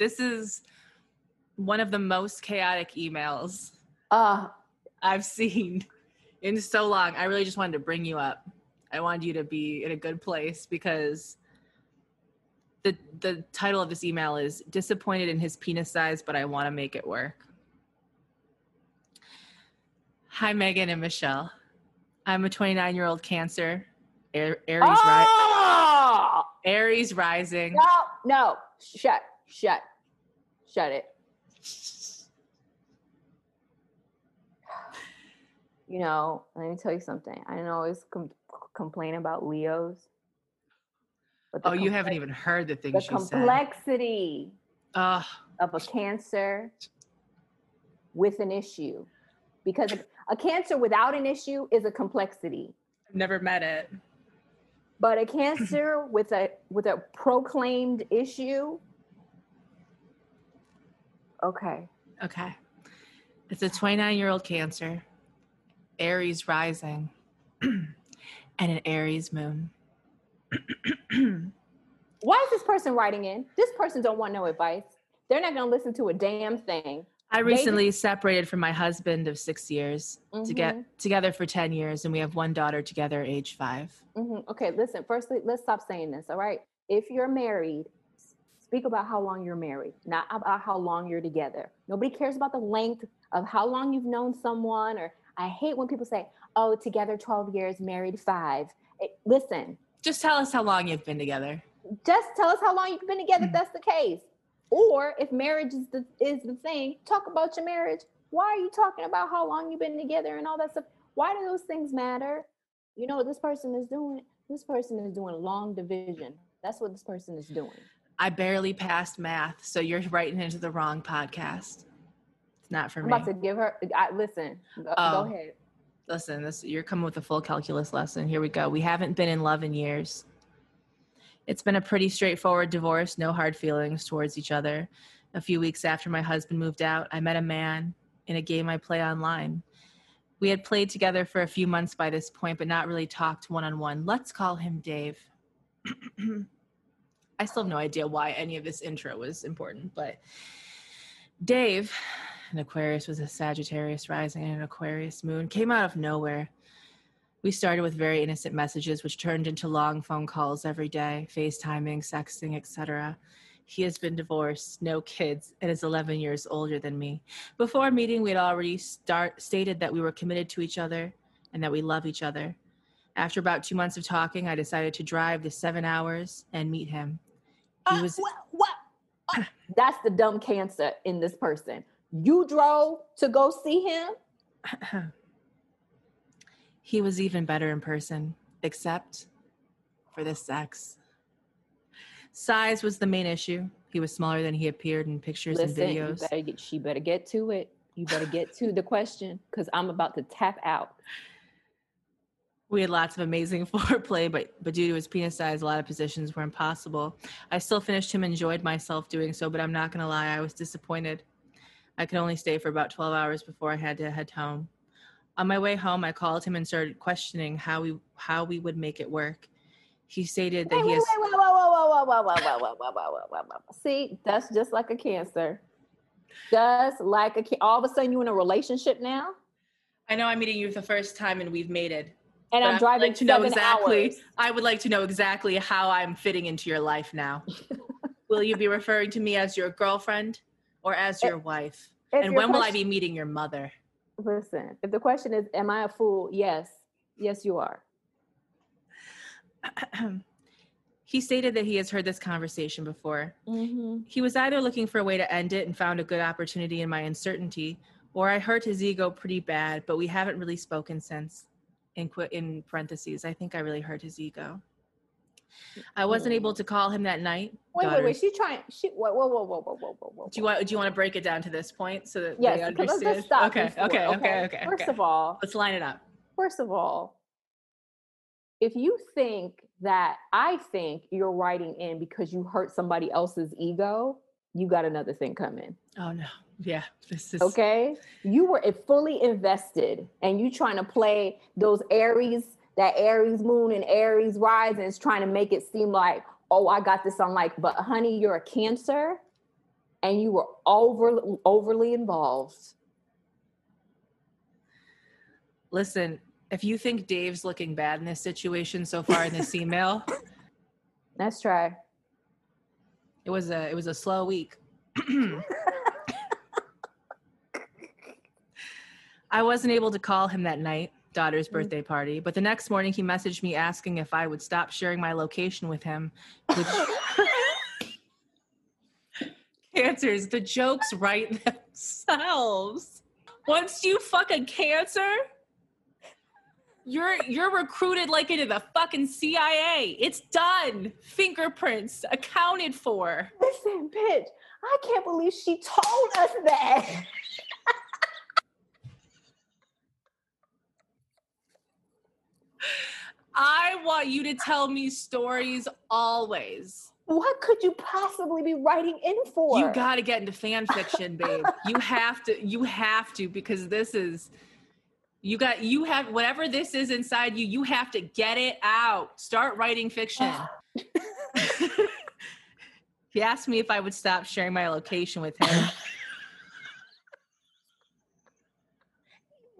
this is one of the most chaotic emails Uh, I've seen in so long. I really just wanted to bring you up. I wanted you to be in a good place because the the title of this email is disappointed in his penis size, but I want to make it work. Hi Megan and Michelle. I'm a 29 year old Cancer, Aries, ri- oh! Aries rising. No, no, shut, shut, shut it. You know, let me tell you something. I don't always com- complain about Leos. But Oh, you haven't even heard the the things she said. complexity Oh, of a cancer with an issue, because a, a cancer without an issue is a complexity, I've never met it. but a cancer with a with a proclaimed issue. Okay. Okay. It's a 29 year old Cancer, Aries rising, and an Aries moon. Why is this person writing in? This person don't want no advice. They're not going to listen to a damn thing. I They- recently separated from my husband of six years to Mhm, get together for 10 years, and we have one daughter together, age five. mhm. Okay, listen. Firstly, let's stop saying this. All right. If you're married, speak about how long you're married, not about how long you're together. Nobody cares about the length of how long you've known someone. Or I hate when people say, "Oh, together 12 years, married five. It- listen, Just tell us how long you've been together. just tell us how long you've been together if Mm. that's the case or if marriage is the is the thing talk about your marriage why are you talking about how long you've been together and all that stuff why do those things matter you know what this person is doing this person is doing long division that's what this person is doing I barely passed math, so you're writing into the wrong podcast. It's not for me. i'm me. about to give her I, listen go, Oh. go ahead Listen, this you're coming with a full calculus lesson. Here we go. We haven't been in love in years. It's been a pretty straightforward divorce, no hard feelings towards each other. A few weeks after my husband moved out, I met a man in a game I play online. We had played together for a few months by this point, but not really talked one on one. Let's call him Dave. I still have no idea why any of this intro was important, but Dave, an Aquarius was a Sagittarius rising and an Aquarius moon, came out of nowhere. We started with very innocent messages, which turned into long phone calls every day, FaceTiming, sexting, etc. He has been divorced, no kids, and is 11 years older than me. Before meeting, we had already start, stated that we were committed to each other and that we love each other. After about two months of talking, I decided to drive the seven hours and meet him. He Uh, was what, what? Uh, that's the dumb cancer in this person you drove to go see him he was even better in person, except for the sex. Size was the main issue. He was smaller than he appeared in pictures Listen, and you videos. better get, she better get to it. You better get to the question because I'm about to tap out. We had lots of amazing foreplay, but, but due to his penis size, a lot of positions were impossible. I still finished him, enjoyed myself doing so, but I'm not going to lie, I was disappointed. I could only stay for about 12 hours before I had to head home. On my way home, I called him and started questioning how we how we would make it work. He stated that he has. See, that's just like a cancer. Just like a all of a sudden you in a relationship now. I know I'm meeting you for the first time and we've mated and But I'm driving like to know exactly. hours. I would like to know exactly how I'm fitting into your life now. will you be referring to me as your girlfriend or as your wife? If and your when will I be meeting your mother? Listen, if the question is, "Am I a fool?" Yes, yes, you are. he stated that he has heard this conversation before. Mm-hmm. He was either looking for a way to end it and found a good opportunity in my uncertainty, or I hurt his ego pretty bad, but we haven't really spoken since. In, qu- in parentheses, I think I really hurt his ego. Mm-hmm. I wasn't able to call him that night. Wait, wait, wait. Daughters- She trying. She. Whoa, whoa, whoa, whoa, whoa, whoa, whoa, whoa. Do you want do you want to break it down to this point so that Yes, they because let's understand? just stop. okay, before, okay, okay, okay, First okay. of all, Let's line it up. first of all, if you think that I think you're writing in because you hurt somebody else's ego, you got another thing coming. Oh no. Yeah. This is Okay. You were fully invested and you trying to play those Aries, that Aries moon and Aries rising is trying to make it seem like, oh, I got this on like, but honey, you're a cancer and you were over overly involved. Listen, if you think Dave's looking bad in this situation so far in this email, let's try. It was a it was a slow week. I wasn't able to call him that night, daughter's mm. birthday party, but the next morning he messaged me asking if I would stop sharing my location with him, which cancers, the jokes write themselves. Once you fuck a cancer, you're you're recruited like into the fucking CIA. It's done. Fingerprints accounted for. Listen, bitch, I can't believe she told us that. I want you to tell me stories always. What could you possibly be writing in for? You got to get into fan fiction, babe. you have to. You have to because this is. You got. You have whatever this is inside you. You have to get it out. Start writing fiction. Ah. he asked me if I would stop sharing my location with him.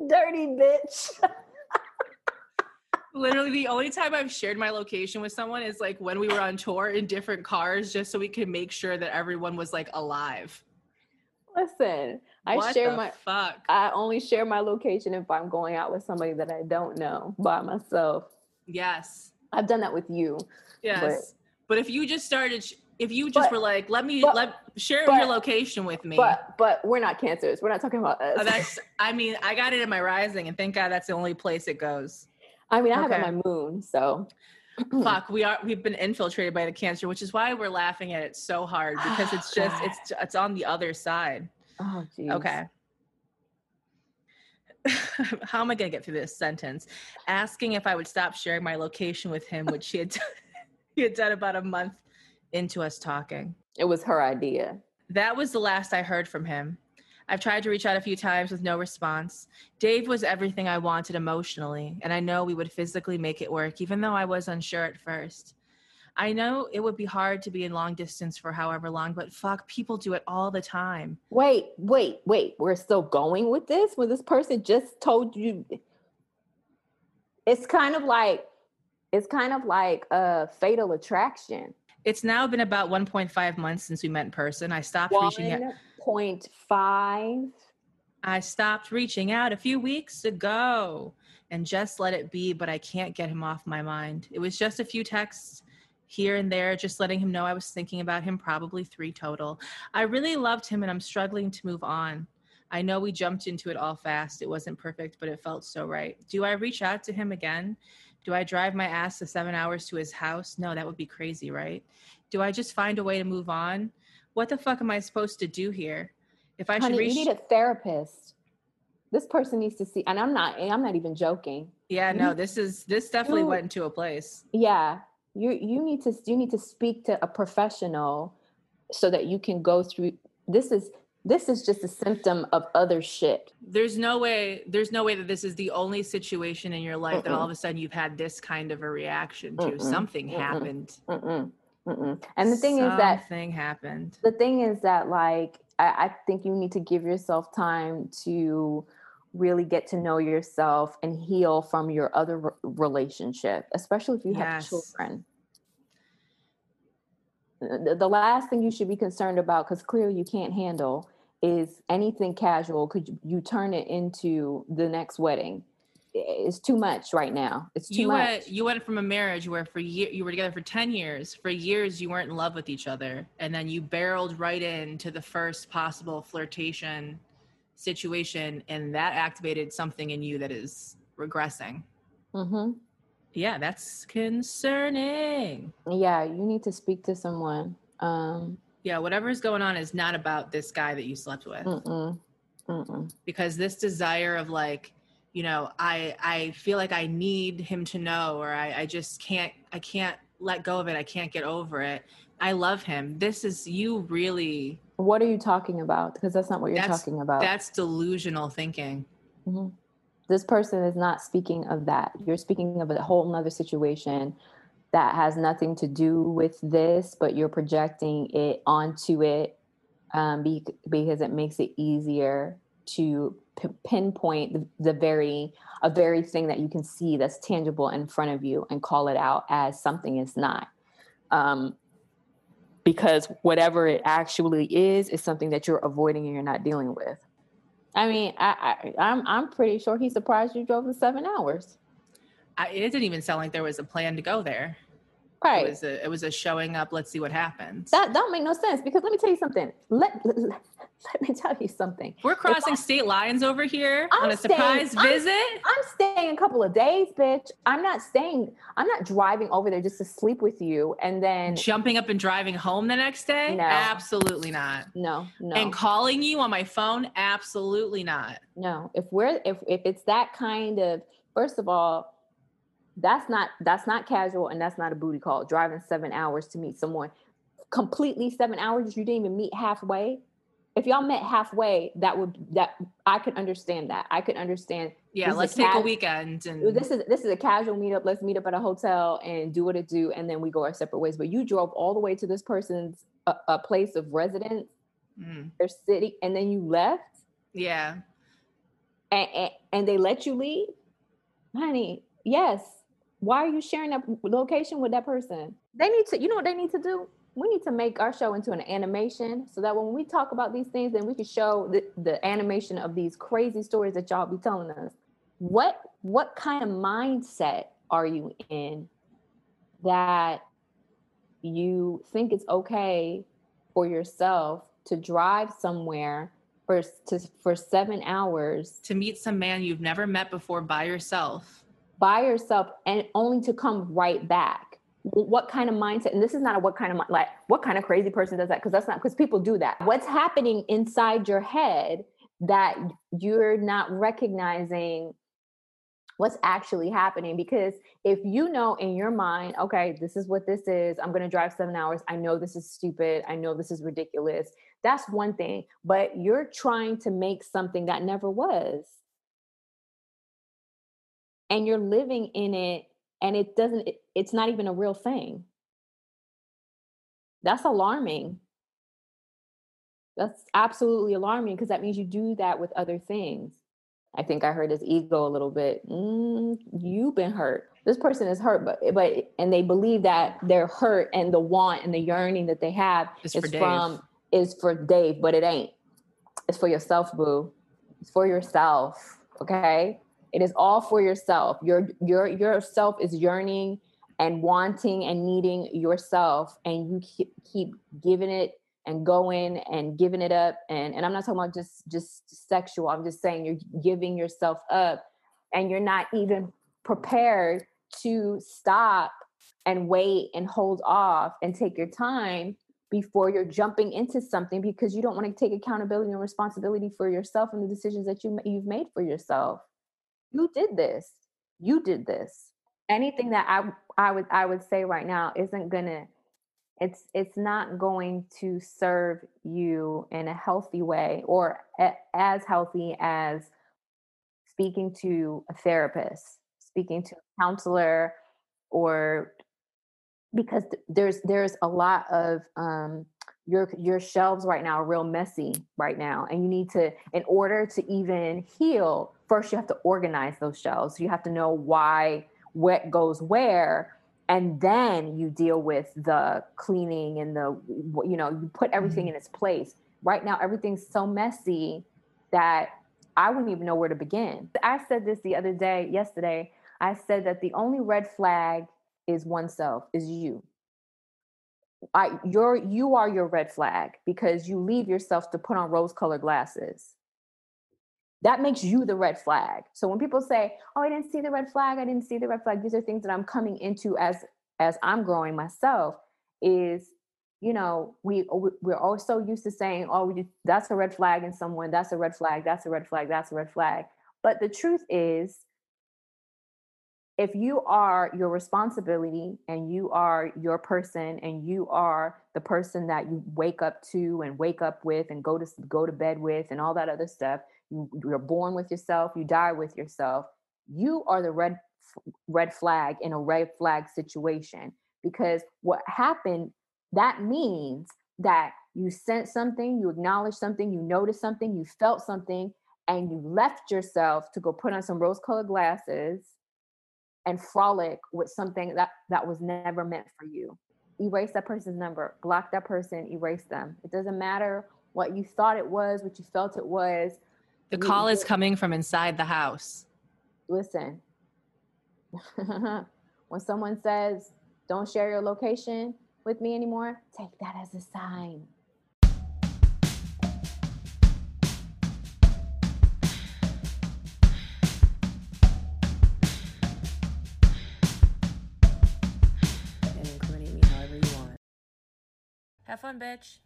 Dirty bitch. Literally, the only time I've shared my location with someone is like when we were on tour in different cars, just so we could make sure that everyone was like alive. Listen, I what share my fuck. I only share my location if I'm going out with somebody that I don't know by myself. Yes, I've done that with you. Yes, but, but if you just started, if you just but, were like, "Let me but, let share your location with me," but but we're not cancers. We're not talking about us. Oh, that's. I mean, I got it in my rising, and thank God that's the only place it goes. I mean, I okay. have it my moon, so fuck we are we've been infiltrated by the cancer which is why we're laughing at it so hard because it's just it's it's on the other side oh geez. okay how am i going to get through this sentence asking if i would stop sharing my location with him which he had done, he had done about a month into us talking it was her idea that was the last i heard from him I've tried to reach out a few times with no response. Dave was everything I wanted emotionally, and I know we would physically make it work, even though I was unsure at first. I know it would be hard to be in long distance for however long, but fuck, people do it all the time. Wait, wait, wait. We're still going with this when this person just told you. It's kind of like, it's kind of like a fatal attraction. It's now been about 1.5 months since we met in person. I stopped One reaching out. 0.5. I stopped reaching out a few weeks ago and just let it be, but I can't get him off my mind. It was just a few texts here and there, just letting him know I was thinking about him, probably three total. I really loved him and I'm struggling to move on. I know we jumped into it all fast. It wasn't perfect, but it felt so right. Do I reach out to him again? Do I drive my ass the seven hours to his house? No, that would be crazy, right? Do I just find a way to move on? what the fuck am I supposed to do here? If I Honey, should reach- you need a therapist. This person needs to see, and I'm not, I'm not even joking. Yeah, no, this is this definitely you, went into a place. Yeah, you you need to you need to speak to a professional so that you can go through. This is this is just a symptom of other shit. There's no way. There's no way that this is the only situation in your life Mm-mm. that all of a sudden you've had this kind of a reaction to. Mm-mm. Something Mm-mm. happened. And the thing Something is that thing happened. The thing is that like I, I think you need to give yourself time to really get to know yourself and heal from your other re- relationship, especially if you yes. have children. Uh, the, the last thing you should be concerned about, because clearly you can't handle, is anything casual. Could you, you turn it into the next wedding? it's too much right now. It's too you much. Went, you went from a marriage where for year you were together for 10 years. For years you weren't in love with each other. And then you barreled right into the first possible flirtation situation and that activated something in you that is regressing. Mm-hmm. Yeah, that's concerning. Yeah, you need to speak to someone. Um, yeah, whatever's going on is not about this guy that you slept with. Mm-mm. Mm-mm. Because this desire of like, you know i i feel like i need him to know or i i just can't i can't let go of it i can't get over it i love him. This is you really what are you talking about? Because that's not what you're talking about. that's delusional thinking. Mm-hmm. this person is not speaking of that. You're speaking of a whole nother situation that has nothing to do with this, but you're projecting it onto it um, be, because it makes it easier to p- pinpoint the, the very a very thing that you can see that's tangible in front of you and call it out as something it's not. Um, because whatever it actually is is something that you're avoiding and you're not dealing with. I mean, I, I I'm I'm pretty sure he's surprised you drove the seven hours. I, it didn't even sound like there was a plan to go there. Right. It was a, it was a showing up. Let's see what happens. That don't make no sense because let me tell you something. Let let, let me tell you something. We're crossing I, state lines over here I'm on a surprise staying, visit. I'm, I'm, staying a couple of days, bitch. I'm not staying. I'm not driving over there just to sleep with you and then jumping up and driving home the next day. No, absolutely not. No, no. And calling you on my phone, absolutely not. No. If we're if if it's that kind of first of all that's not that's not casual and that's not a booty call. Driving seven hours to meet someone completely seven hours you didn't even meet halfway. If y'all met halfway that would that i could understand that. I could understand yeah let's a take a weekend and this is this is a casual meetup. Let's meet up at a hotel and do what it do and then we go our separate ways. But you drove all the way to this person's a, a place of residence mm. their city and then you left? Yeah. And, and, and they let you leave? Honey yes why are you sharing that location with that person? They need to, you know what they need to do? We need to make our show into an animation so that when we talk about these things, then we can show the, the animation of these crazy stories that y'all be telling us. What what kind of mindset are you in that you think it's okay for yourself to drive somewhere for to, for seven hours to meet some man you've never met before by yourself by yourself and only to come right back. What kind of mindset and this is not a what kind of like what kind of crazy person does that? Because that's not because people do that. What's happening inside your head that you're not recognizing what's actually happening? Because if you know in your mind okay this is what this is. I'm going to drive 7 hours. I know this is stupid. I know this is ridiculous. That's one thing but you're trying to make something that never was and you're living in it and it doesn't it, it's not even a real thing. That's alarming. That's absolutely alarming because that means you do that with other things. I think i hurt his ego a little bit. Mm, you've been hurt. This person is hurt but but and they believe that their hurt and the want and the yearning that they have is, is from is for dave but it ain't. It's for yourself boo. It's for yourself okay it is all for yourself. Your your yourself is yearning and wanting and needing yourself, and you keep, keep giving it and going and giving it up. And and I'm not talking about just just sexual. I'm just saying you're giving yourself up, and you're not even prepared to stop and wait and hold off and take your time before you're jumping into something because you don't want to take accountability and responsibility for yourself and the decisions that you you've made for yourself you did this. You did this. Anything that i i would i would say right now isn't gonna it's it's not going to serve you in a healthy way or a, as healthy as speaking to a therapist speaking to a counselor or because there's there's a lot of um your your shelves right now are real messy right now and you need to in order to even heal first you have to organize those shelves. You have to know why what goes where and then you deal with the cleaning and the you know you put everything mm-hmm. in its place right now everything's so messy that i wouldn't even know where to begin i said this the other day yesterday i said that the only red flag is oneself is you I, you're you are your red flag because you leave yourself to put on rose colored glasses that makes you the red flag. So when people say, "Oh, I didn't see the red flag. I didn't see the red flag." These are things that I'm coming into as as I'm growing myself is you know, we we're all so used to saying, "Oh, that's a red flag in someone. That's a red flag. That's a red flag. That's a red flag." But the truth is if you are your responsibility and you are your person and you are the person that you wake up to and wake up with and go to go to bed with and all that other stuff you, you're born with yourself you die with yourself you are the red red flag in a red flag situation. Because what happened that means that you sent something, you acknowledged something, you noticed something, you felt something, and you left yourself to go put on some rose colored glasses and frolic with something that that was never meant for you. Erase that person's number block that person erase them. It doesn't matter what you thought it was what you felt it was. The call is coming from inside the house. Listen. When someone says don't share your location with me anymore take that as a sign Have fun, bitch.